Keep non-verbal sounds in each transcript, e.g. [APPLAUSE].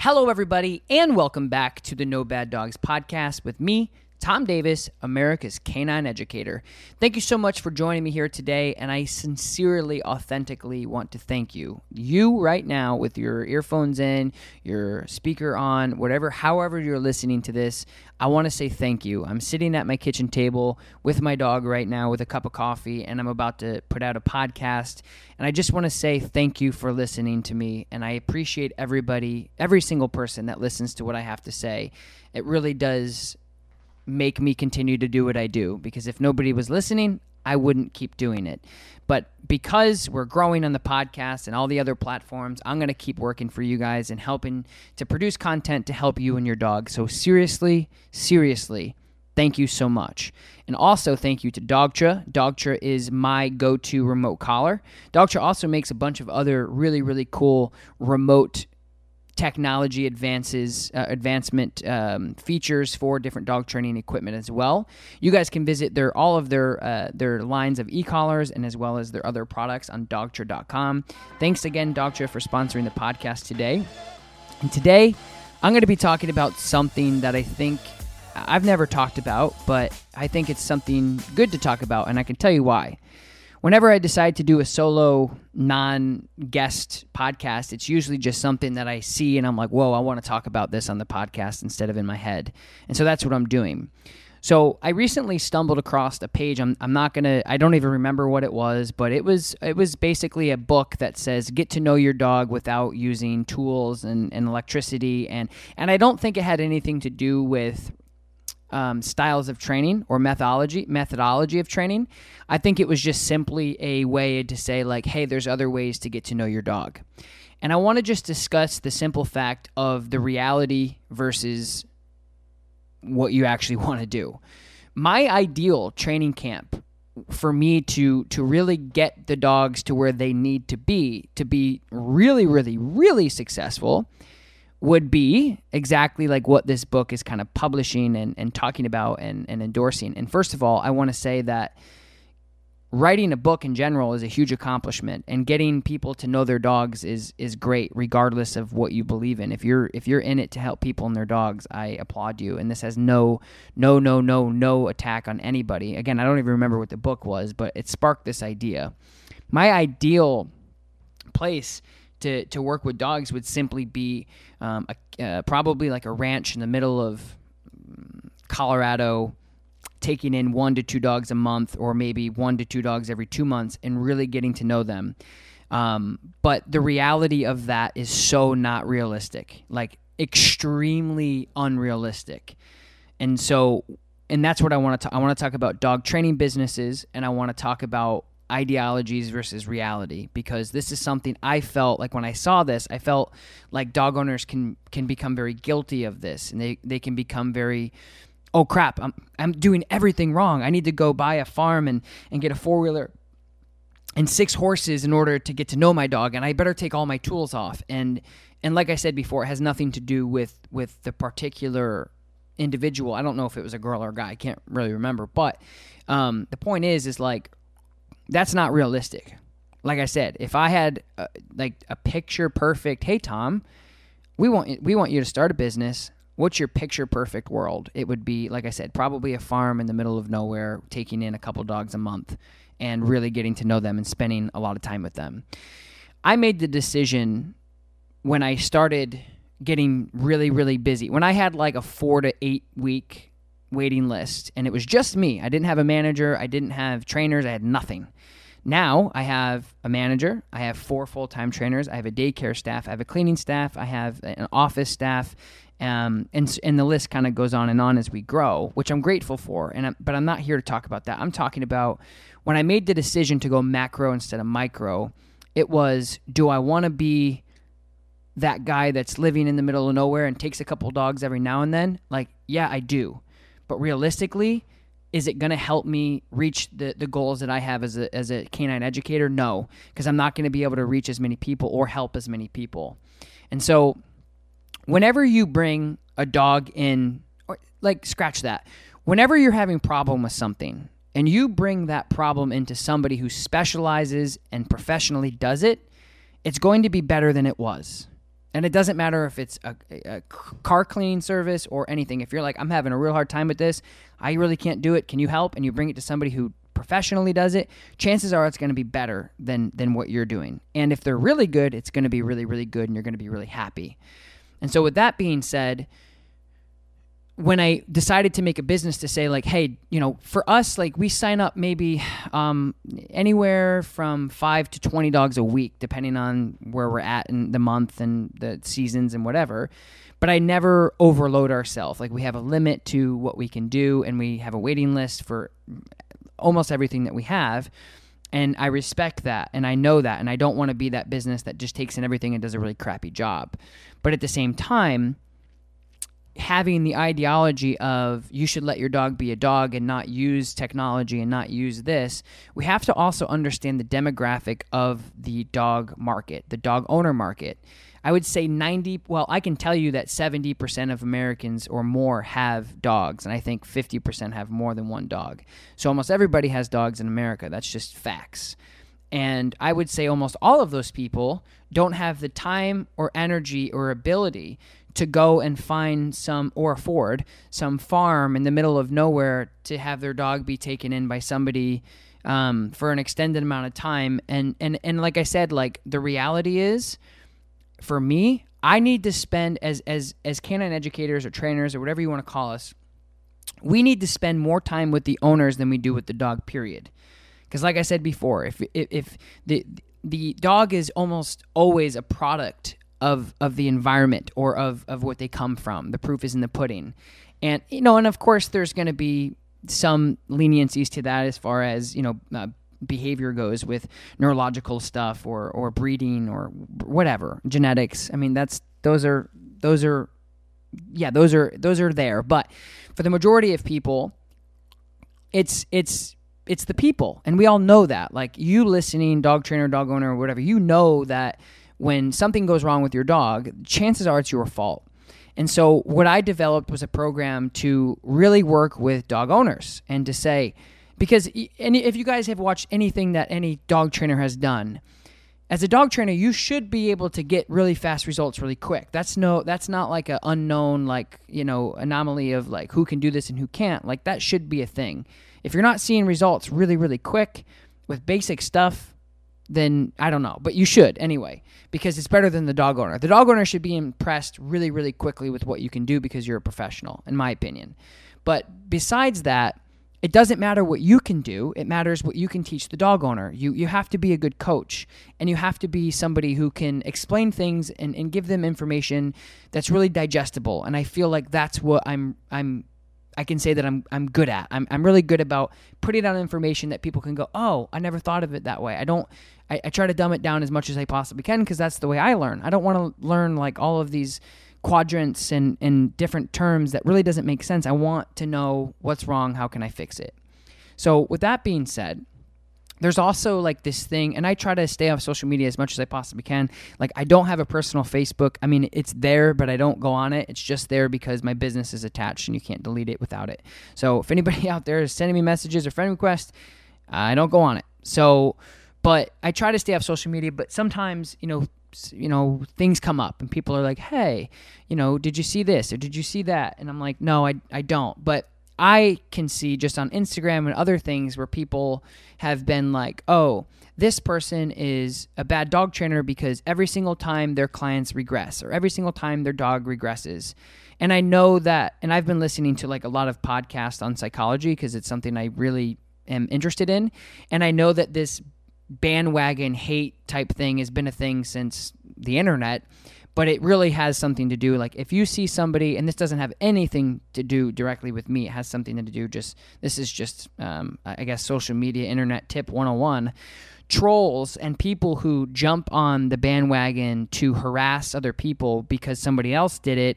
Hello, everybody, and welcome back to the No Bad Dogs podcast with me, Tom Davis, America's canine educator. Thank you so much for joining me here today, and I sincerely, authentically want to thank you. You, right now, with your earphones in, your speaker on, whatever, however you're listening to this, I want to say thank you. I'm sitting at my kitchen table with my dog right now with a cup of coffee, and I'm about to put out a podcast. And I just want to say thank you for listening to me, and I appreciate everybody, every single person that listens to what I have to say. It really does make me continue to do what I do because if nobody was listening, I wouldn't keep doing it. But because we're growing on the podcast and all the other platforms, I'm going to keep working for you guys and helping to produce content to help you and your dog. So, seriously, seriously, thank you so much. And also, thank you to Dogtra. Dogtra is my go to remote collar. Dogtra also makes a bunch of other really, really cool remote technology advances uh, advancement um, features for different dog training equipment as well. You guys can visit their all of their uh, their lines of e-collars and as well as their other products on dogtra.com. Thanks again Dogtra for sponsoring the podcast today. And today I'm going to be talking about something that I think I've never talked about, but I think it's something good to talk about and I can tell you why whenever I decide to do a solo non guest podcast, it's usually just something that I see and I'm like, whoa, I want to talk about this on the podcast instead of in my head. And so that's what I'm doing. So I recently stumbled across a page. I'm, I'm not gonna. I don't even remember what it was, but it was it was basically a book that says get to know your dog without using tools and, and electricity and and I don't think it had anything to do with um, styles of training or methodology methodology of training. I think it was just simply a way to say like, hey, there's other ways to get to know your dog. And I want to just discuss the simple fact of the reality versus what you actually [LAUGHS] want to do. My ideal training camp for me to to really get the dogs to where they need to be to be really really really successful would be exactly like what this book is kind of publishing and, and talking about and, and endorsing. And first of all, I want to say that writing a book in general is a huge accomplishment and getting people to know their dogs is is great regardless of what you believe in. If you're if you're in it to help people and their dogs i applaud you. And this has no no no no no attack on anybody. Again i don't even remember what the book was but it sparked this idea. My ideal place to to work with dogs would simply be um, a, uh, probably like a ranch in the middle of mm, Colorado, taking in one to two dogs a month, or maybe one to two dogs every two months, and really getting to know them. Um, but the reality of that is so not realistic, like extremely unrealistic. And so, and that's what I want to. I want to talk about dog training businesses, and I want to talk about ideologies versus reality because this is something I felt like when I saw this, I felt like dog owners can can become very guilty of this and they, they can become very oh crap, I'm I'm doing everything wrong. I need to go buy a farm and, and get a four wheeler and six horses in order to get to know my dog and I better take all my tools off. And and like I said before, it has nothing to do with with the particular individual. I don't know if it was a girl or a guy. I can't really remember. But um, the point is, is like that's not realistic. Like I said, if I had uh, like a picture perfect, hey Tom, we want we want you to start a business. What's your picture perfect world? It would be like I said, probably a farm in the middle of nowhere, taking in a couple dogs a month and really getting to know them and spending a lot of time with them. I made the decision when I started getting really really busy. When I had like a 4 to 8 week waiting list and it was just me. I didn't have a manager, I didn't have trainers, I had nothing. Now I have a manager, I have four full time trainers, I have a daycare staff, I have a cleaning staff, I have an office staff, um, and and the list kind of goes on and on as we grow, which I'm grateful for. And I'm, but I'm not here to talk about that. I'm talking about when I made the decision to go macro instead of micro. It was, do I want to be that guy that's living in the middle of nowhere and takes a couple dogs every now and then? Like, yeah, I do. But realistically, is it going to help me reach the, the goals that I have as a, as a canine educator? No, because I'm not going to be able to reach as many people or help as many people. And so, whenever you bring a dog in, or like scratch that, whenever you're having problem with something and you bring that problem into somebody who specializes and professionally does it, it's going to be better than it was. And it doesn't matter if it's a, a, car cleaning service or anything. If you're like, I'm having a real hard time with this, I really can't do it. Can you help? And you bring it to somebody who professionally does it, chances are it's going to be better than than what you're doing. And if they're really good, it's going to be really really good, and you're going to be really happy. And so, with that being said, when I decided to make a business to say like, hey, you know, for us, like we sign up maybe um, anywhere from five to twenty dogs a week, depending on where we're at in the month and the seasons and whatever. But I never overload ourselves. Like we have a limit to what we can do, and we have a waiting list for almost everything that we have. And I respect that, and I know that, and I don't want to be that business that just takes in everything and does a really crappy job. But at the same time, having the ideology of you should let your dog be a dog and not use technology and not use this, we have to also understand the demographic of the dog market, the dog owner market. I would say 90, well, I can tell you that 70% of Americans or more have dogs, and I think 50% have more than one dog. So almost everybody has dogs in America. That's just facts. And I would say almost all of those people don't have the time or energy or ability to go and find some or afford some farm in the middle of nowhere to have their dog be taken in by somebody um, for an extended amount of time. And and and like I said, like the reality is, for me, I need to spend as as as canine educators or trainers or whatever you want to call us. We need to spend more time with the owners than we do with the dog. Period. Because, like I said before, if, if if the the dog is almost always a product of of the environment or of of what they come from. The proof is in the pudding, and you know, and of course, there's going to be some leniencies to that as far as you know. Uh, behavior goes with neurological stuff or or breeding or whatever genetics i mean that's those are those are yeah those are those are there but for the majority of people it's it's it's the people and we all know that like you listening dog trainer dog owner or whatever you know that when something goes wrong with your dog, chances are it's your fault. And so, what I developed was a program to really work with dog owners and to say, because and if you guys have watched anything that any dog trainer has done, as a dog trainer, you should be able to get really fast results really quick. That's no, that's not like an unknown like you know anomaly of like who can do this and who can't. Like that should be a thing. If you're not seeing results really really quick with basic stuff, then I don't know, but you should anyway because it's better than the dog owner. The dog owner should be impressed really, really quickly with what you can do because you're a professional, in my opinion. But besides that, it doesn't matter what you can do. It matters what you can teach the dog owner. You you have to be a good coach and you have to be somebody who can explain things and, and give them information that's really digestible. And I feel like that's what I'm I'm I can say that I'm I'm good at. I'm I'm really good about putting out information that people can go, oh, I never thought of it that way. I don't. I, I try to dumb it down as much as I possibly can because that's the way I learn. I don't want to learn like all of these quadrants and and different terms that really doesn't make sense. I want to know what's wrong. How can I fix it? So with that being said, there's also like this thing and i try to stay off social media as much as i possibly can. Like i don't have a personal facebook. I mean it's there but i don't go on it. It's just there because my business is attached and you can't delete it without it. So if anybody [LAUGHS] out there is sending me messages or friend requests i don't go on it. So but i try to stay off social media but sometimes you know you know things come up and people are like hey you know did you see this or did you see that? And i'm like no i, I don't. But I can see just on Instagram and other things where people have been like, oh, this person is a bad dog trainer because every single time their clients regress or every single time their dog regresses. And I know that, and I've been listening to like a lot of podcasts on psychology because it's something I really am interested in. And I know that this bandwagon hate type thing has been a thing since the internet but it really has something to do like if you see somebody and this doesn't have anything to do directly with me it has something to do just this is just um, i guess social media internet tip 101 trolls and people who jump on the bandwagon to harass other people because somebody else did it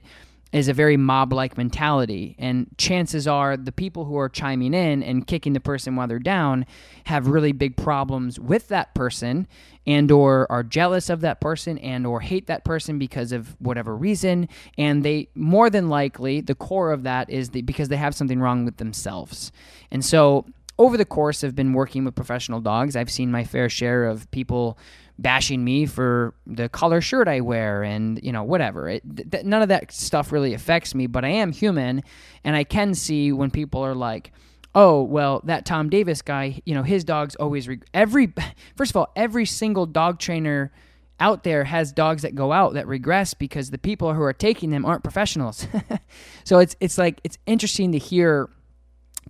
is a very mob like mentality. And chances are the people who are chiming in and kicking the person while they're down have really big problems with that person and or are jealous of that person and or hate that person because of whatever reason. And they more than likely the core of that is the, because they have something wrong with themselves. And so over the course of been working with professional dogs. I've seen my fair share of people bashing me for the color shirt I wear and you know whatever. It, th- none of that stuff really affects me, but I am human and I can see when people are like, "Oh, well, that Tom Davis guy, you know, his dogs always reg- every [LAUGHS] first of all, every single dog trainer out there has dogs that go out that regress because the people who are taking them aren't professionals. [LAUGHS] so it's it's like it's interesting to hear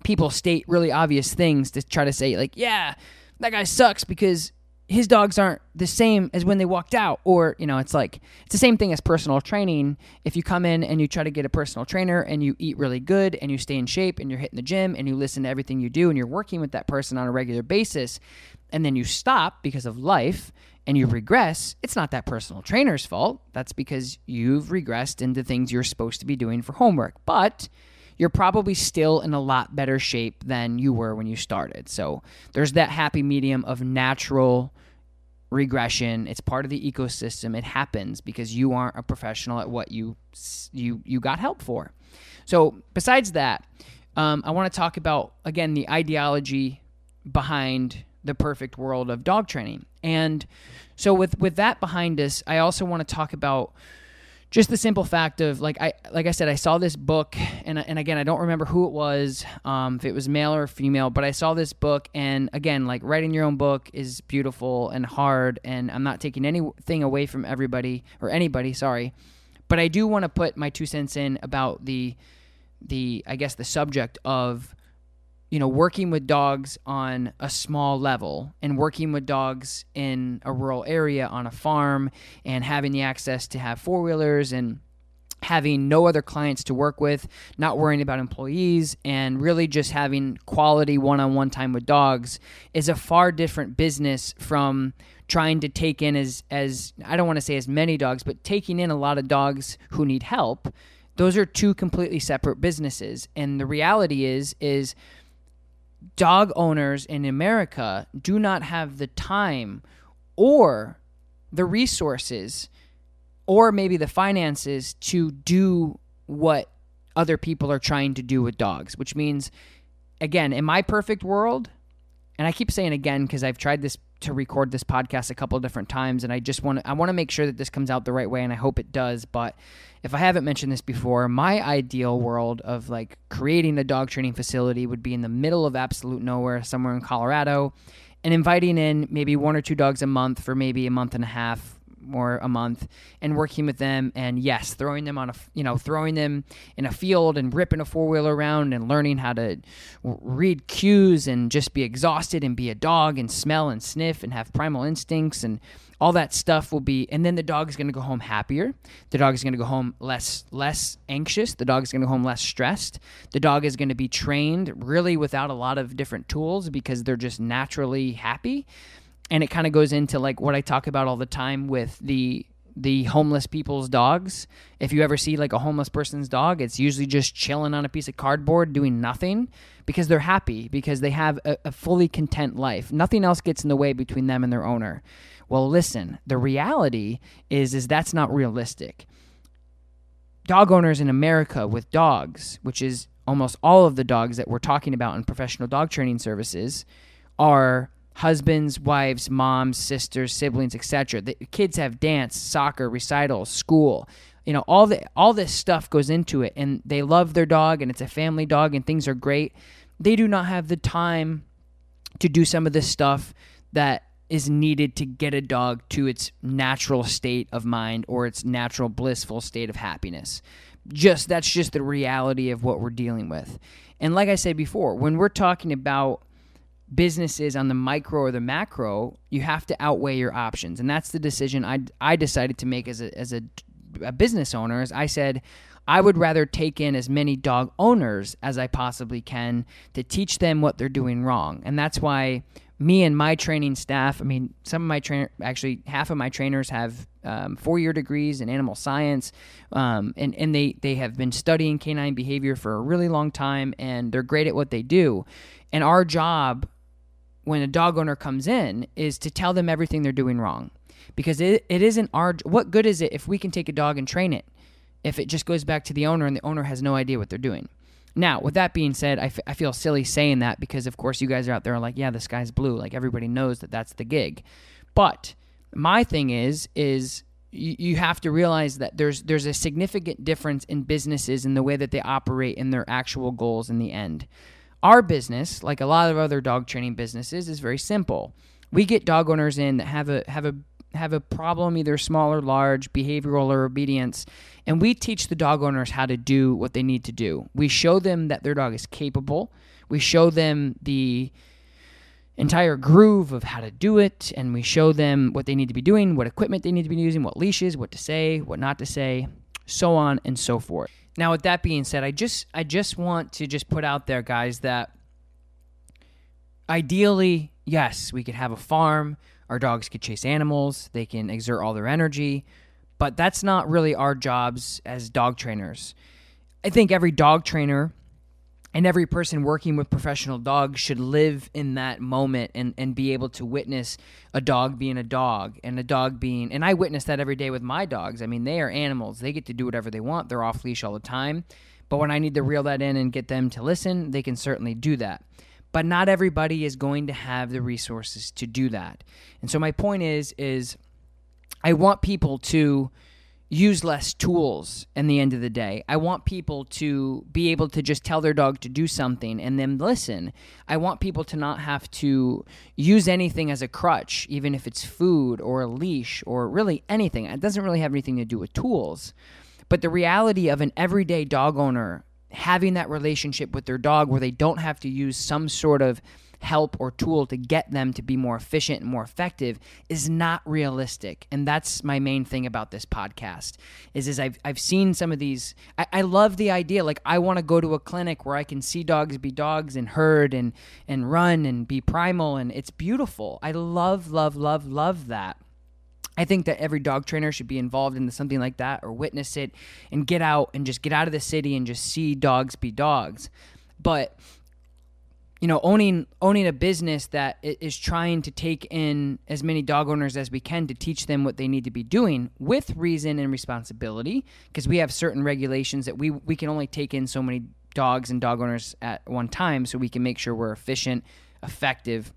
people state really obvious things to try to say like, "Yeah, that guy sucks because his dogs aren't the same as when they walked out or you know it's like it's the same thing as personal training if you come in and you try to get a personal trainer and you eat really good and you stay in shape and you're hitting the gym and you listen to everything you do and you're working with that person on a regular basis and then you stop because of life and you regress it's not that personal trainer's fault that's because you've regressed into things you're supposed to be doing for homework but you're probably still in a lot better shape than you were when you started. So there's that happy medium of natural regression. It's part of the ecosystem. It happens because you aren't a professional at what you you you got help for. So besides that, um, I want to talk about again the ideology behind the perfect world of dog training. And so with with that behind us, I also want to talk about just the simple fact of like I like I said I saw this book and and again I don't remember who it was um, if it was male or female but I saw this book and again like writing your own book is beautiful and hard and I'm not taking anything away from everybody or anybody sorry. But I do want to put my two cents in about the the I guess the subject of you know, working with dogs on a small level and working with dogs in a rural area on a farm and having the access to have four wheelers and having no other clients to work with, not worrying about employees, and really just having quality one on one time with dogs is a far different business from trying to take in as as I don't want to say as many dogs, but taking in a lot of dogs who need help. Those are two completely separate businesses. And the reality is is dog owners in America do not have the time or the resources or maybe the finances to do what other people are trying to do with dogs, which means, again, in my perfect world, and I keep saying again because I've tried this to record this podcast a couple different times, and I just want I want to make sure that this comes out the right way, and I hope it does. But if I haven't mentioned this before, my ideal world of like creating a dog training facility would be in the middle of absolute nowhere, somewhere in Colorado, and inviting in maybe one or two dogs a month for maybe a month and a half more a month and working with them and yes throwing them on a you know throwing them in a field and ripping a four-wheeler around and learning how to read cues and just be exhausted and be a dog and smell and sniff and have primal instincts and all that stuff will be and then the dog is going to go home happier. The dog is going to go home less less anxious. The dog is going to go home less stressed. The dog is going to be trained really without a lot of different tools because they're just naturally happy and it kind of goes into like what I talk about all the time with the the homeless people's dogs. If you ever see like a homeless person's dog, it's usually just chilling on a piece of cardboard doing nothing because they're happy because they have a, a, fully content life. Nothing else gets in the way between them and their owner. Well, listen, the reality is is that's not realistic. Dog owners in America with dogs, which is almost all of the dogs that we're talking about in professional dog training services, are husbands, wives, moms, sisters, siblings, etc. The kids have dance, soccer, recitals, school. You know, all the all this stuff goes into it and they love their dog and it's a family dog and things are great. They do not have the time to do some of this stuff that is needed to get a dog to its natural state of mind or its natural blissful state of happiness. Just that's just the reality of what we're dealing with. And like I said before, when we're talking about businesses on the micro or the macro, you have to outweigh your options, and that's the decision I I decided to make as a as a, a business owner. Is I said. I would rather take in as many dog owners as I possibly can to teach them what they're doing wrong. And that's why me and my training staff, I mean, some of my trainer, actually half of my trainers have um, four-year degrees in animal science, um, and and they they have been studying canine behavior for a really long time, and they're great at what they do. And our job, when a dog owner comes in, is to tell them everything they're doing wrong, because it, it isn't our. What good is it if we can take a dog and train it, if it just goes back to the owner and the owner has no idea what they're doing? Now, with that being said, I, f- I feel silly saying that because, of course, you guys are out there like, yeah, the sky's blue. Like everybody knows that that's the gig. But my thing is, is you, have to realize that there's there's a significant difference in businesses in the way that they operate and their actual goals in the end. Our business, like a lot of other dog training businesses, is very simple. We get dog owners in that have a have a have a problem, either small or large, behavioral or obedience, and we teach the dog owners how to do what they need to do. We show them that their dog is capable. We show them the entire groove of how to do it, and we show them what they need to be doing, what equipment they need to be using, what leashes, what to say, what not to say, so on and so forth. Now, with that being said, I just I just want to just put out there, guys, that ideally, yes, we could have a farm. Our dogs could chase animals, they can exert all their energy, but that's not really our jobs as dog trainers. I think every dog trainer and every person working with professional dogs should live in that moment and, and be able to witness a dog being a dog and a dog being and I witness that every day with my dogs. I mean, they are animals. They get to do whatever they want. They're off leash all the time. But when I need to reel that in and get them to listen, they can certainly do that but not everybody is going to have the resources to do that. And so my point is is I want people to use less tools in the end of the day. I want people to be able to just tell their dog to do something and then listen. I want people to not have to use anything as a crutch, even if it's food or a leash or really anything. It doesn't really have anything to do with tools. But the reality of an everyday dog owner having that relationship with their dog where they don't have to use some sort of help or tool to get them to be more efficient and more effective is not realistic. And that's my main thing about this podcast is is i've, I've seen some of these I, I love the idea. Like i want to go to a clinic where i can see dogs be dogs and herd and and run and be primal and it's beautiful. I love love love love that. I think that every dog trainer should be involved in something like that or witness it and get out and just get out of the city and just see dogs be dogs. But you know, owning owning a business that is trying to take in as many dog owners as we can to teach them what they need to be doing with reason and responsibility, because we have certain regulations that we we can only take in so many dogs and dog owners at one time, so we can make sure we're efficient, effective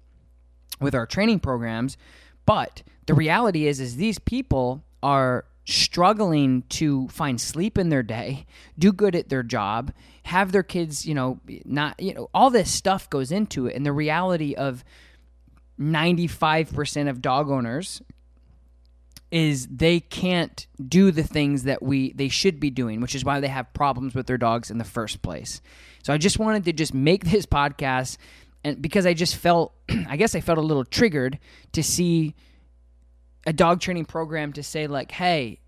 with our training programs. But the reality is is these people are struggling to find sleep in their day, do good at their job, have their kids, you know, not you know, all this stuff goes into it and the reality of 95% of dog owners is they can't do the things that we they should be doing, which is why they have problems with their dogs in the first place. So I just wanted to just make [LAUGHS] this podcast and because I just felt [CLEARS THROAT] I guess I felt a little triggered to see a dog training program to say like, hey,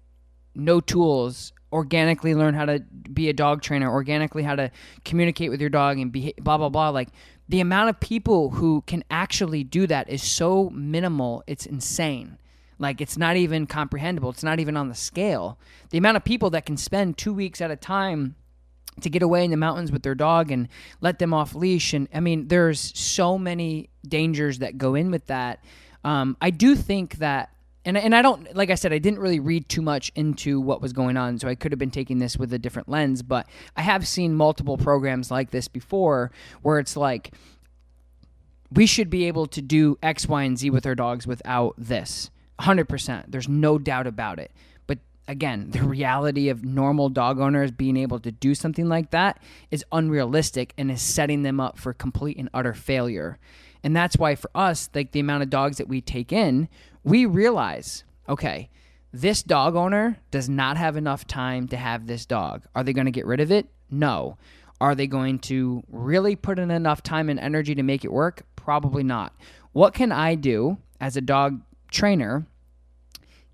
no tools, organically learn how to be a dog trainer, organically how to communicate with your dog and be blah blah blah. Like the amount of people who can actually do that is so minimal, it's insane. Like it's not even comprehensible. It's not even on the scale. The amount of people that can spend two weeks at a time to get away in the mountains with their dog and let them off leash. And I mean, there's so many dangers that go in with that. Um, I do think that and and I don't like I said I didn't really read too much into what was going on, so I could have been taking this with a different lens. But I have seen multiple programs like this before, where it's like we should be able to do X, Y, and Z with our dogs without this. 100%. There's no doubt about it. But again, the reality of normal dog owners being able to do something like that is unrealistic and is setting them up for complete and utter failure. And that's why for us, like the amount of dogs that we take in, we realize, okay, this dog owner does not have enough time to have this dog. Are they going to get rid of it? No. Are they going to really put in enough time and energy to make it work? Probably not. What can I do as a dog trainer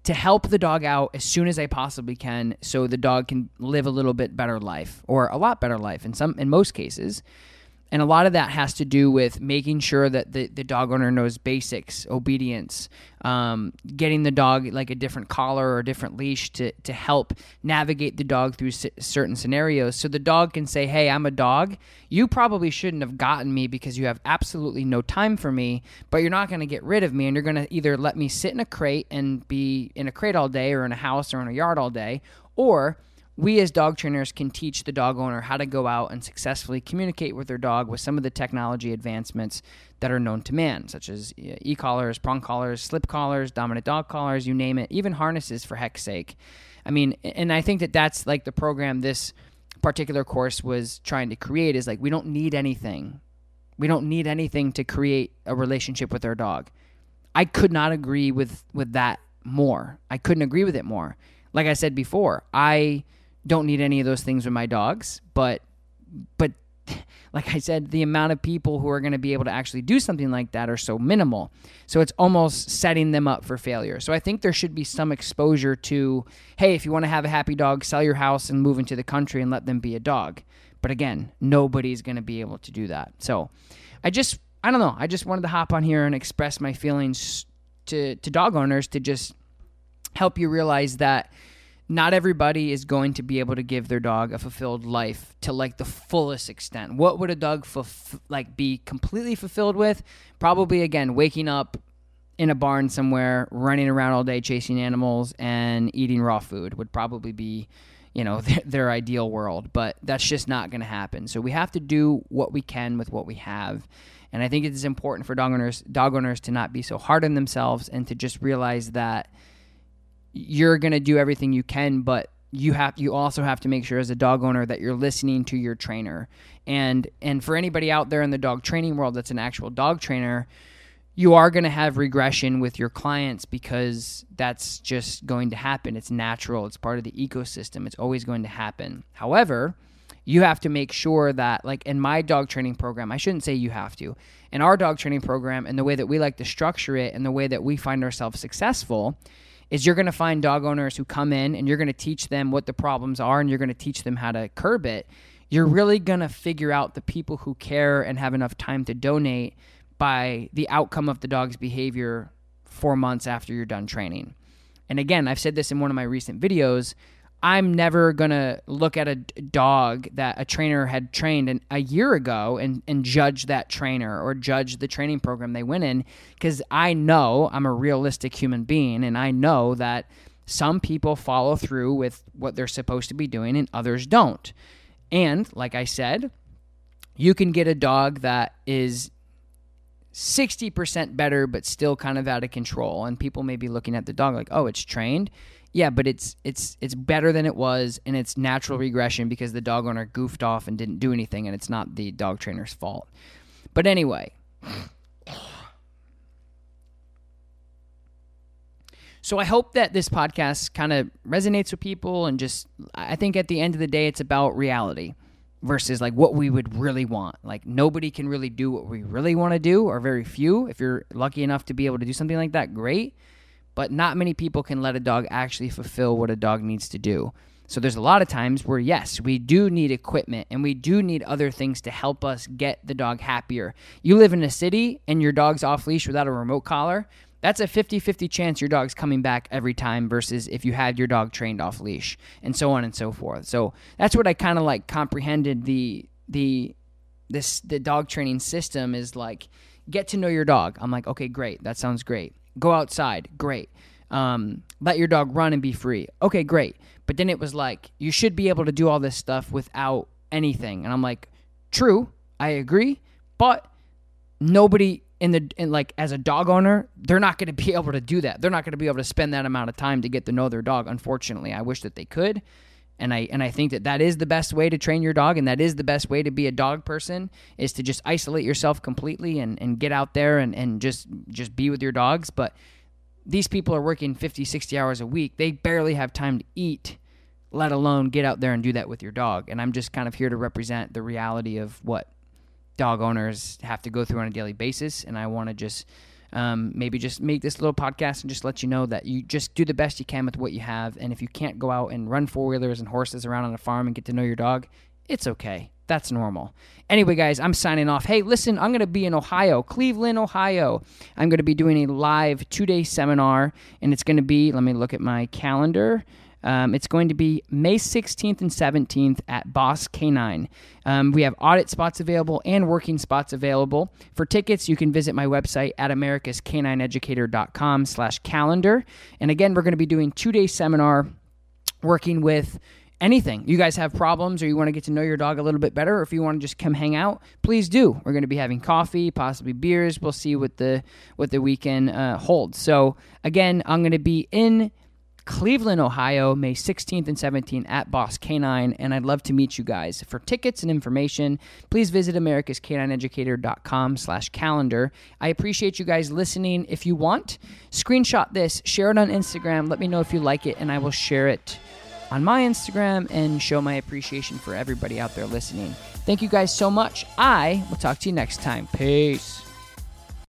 to help the dog out as soon as I possibly can so the dog can live a little bit better life or a lot better life in some in most cases? And a lot of that has to do with making sure that the, the dog owner knows basics, obedience, um, getting the dog like a different collar or a different leash to, to help navigate the dog through c- certain scenarios. So the dog can say, Hey, I'm a dog. You probably shouldn't have gotten me because you have absolutely no time for me, but you're not going to get rid of me. And you're going to either let me sit in a crate and be in a crate all day or in a house or in a yard all day, or we as dog trainers can teach the dog owner how to go out and successfully communicate with their dog with some of the technology advancements that are known to man, such as e collars, prong collars, slip collars, dominant dog collars, you name it, even harnesses for heck's sake. I mean, and I think that that's like the program this particular course was trying to create is like we don't need anything. We don't need anything to create a relationship with our dog. I could not agree with with that more. I couldn't agree with it more. Like I said before, I don't need any of those things with my dogs, but but [LAUGHS] like I said, the amount of people who are going to be able to actually do something like that are so minimal. So it's almost setting them up for failure. So I think there should be some exposure to, hey, if you want to have a happy dog, sell your house and move into the country and let them be a dog. But again, nobody's going to be able to do that. So I just, I don't know. I just wanted to hop on here and express my feelings to, to dog owners to just help you realize that not everybody is going to be able to give their dog a fulfilled life to like the fullest extent. What would a dog fulf- like be completely fulfilled with? Probably again waking up in a barn somewhere, running around all day chasing animals and eating raw food would probably be, you know, [LAUGHS] their, their ideal world, but that's just not going to happen. So we have to do what we can with what we have. And I think it is important for dog owners dog owners to not be so hard on themselves and to just realize that you're going to do everything you can, but you have you also have to make sure as a dog owner that you're listening to your trainer. And and for anybody out there in the dog training world that's an actual dog trainer, you are going to have regression with your clients because that's just going to happen. It's natural. It's part of the ecosystem. It's always going to happen. However, you have to make sure that like in my dog training program, I shouldn't say you have to. In our dog training program and the way that we like to structure it and the way that we find ourselves successful, is you're going to find dog owners who come in and you're going to teach them what the problems are and you're going to teach them how to curb it. You're really going to figure out the people who care and have enough time to donate by the outcome of the dog's behavior four months after you're done training. And again, I've said this in one of my recent videos. I'm never gonna look at a dog that a trainer had trained a year ago and, and judge that trainer or judge the training program they went in because I know I'm a realistic human being and I know that some people follow through with what they're supposed to be doing and others don't. And like I said, you can get a dog that is 60% better but still kind of out of control and people may be looking at the dog like, "Oh, it's trained." Yeah, but it's it's it's better than it was, and it's natural regression because the dog owner goofed off and didn't do anything, and it's not the dog trainer's fault. But anyway, so I hope that this podcast kind of resonates with people, and just I think at the end of the day, it's about reality versus like what we would really want. Like nobody can really do what we really want to do, or very few. If you're lucky enough to be able to do something like that, great but not many people can let a dog actually fulfill what a dog needs to do. So there's a lot of times where yes, we do need equipment and we do need other things to help us get the dog happier. You live in a city and your dog's off leash without a remote collar, that's a 50-50 chance your dog's coming back every time versus if you had your dog trained off leash and so on and so forth. So that's what I kind of like comprehended the the this the dog training system is like get to know your dog. I'm like, okay, great. That sounds great. Go outside. Great. Um, let your dog run and be free. Okay, great. But then it was like, you should be able to do all this stuff without anything. And I'm like, true, I agree. But nobody in the in like as a dog owner, they're not going to be [LAUGHS] able to do that. They're not going to be able to spend that amount of time to get to know their dog. Unfortunately, I wish that they could and I and I think that that is the best way to train your dog and that is the best way to be a dog person is to just isolate yourself completely and, and get out there and, and just just be with your dogs. But these people are working 50 60 hours a week. They barely have time to eat let alone get out there and do that with your dog. And I'm just kind of here to represent the reality of what dog owners have to go through on a daily basis. And I want to just um, maybe just make this little podcast and just let you know that you just do the best you can with what you have. And if you can't go out and run four wheelers and horses around on a farm and get to know your dog, it's okay. That's normal. Anyway, guys, I'm signing off. Hey, listen, I'm going to be in Ohio, Cleveland, Ohio. I'm going to be doing a live two day seminar, and it's going to be, let me look at my calendar. Um, it's going to be May 16th and 17th at Boss K9. Um, we have audit spots available and working spots available. For tickets, you can visit my website at americascanineeducator.com slash calendar. And again, we're going to be doing two-day seminar working with anything. You guys have problems or you want to get to know your dog a little bit better, or if you want to just come hang out, please do. We're going to be having coffee, possibly beers. We'll see what the what the weekend uh, holds. So again, I'm going to be in Cleveland, Ohio, May 16th and 17th at Boss K9, and I'd love to meet you guys. For tickets and information, please visit americascanineeducator.com slash calendar. I appreciate you guys listening. If you want, screenshot this, share it on Instagram, let me know if you like it, and I will share it on my Instagram and show my appreciation for everybody out there listening. Thank you guys so much. I will talk to you next time. Peace.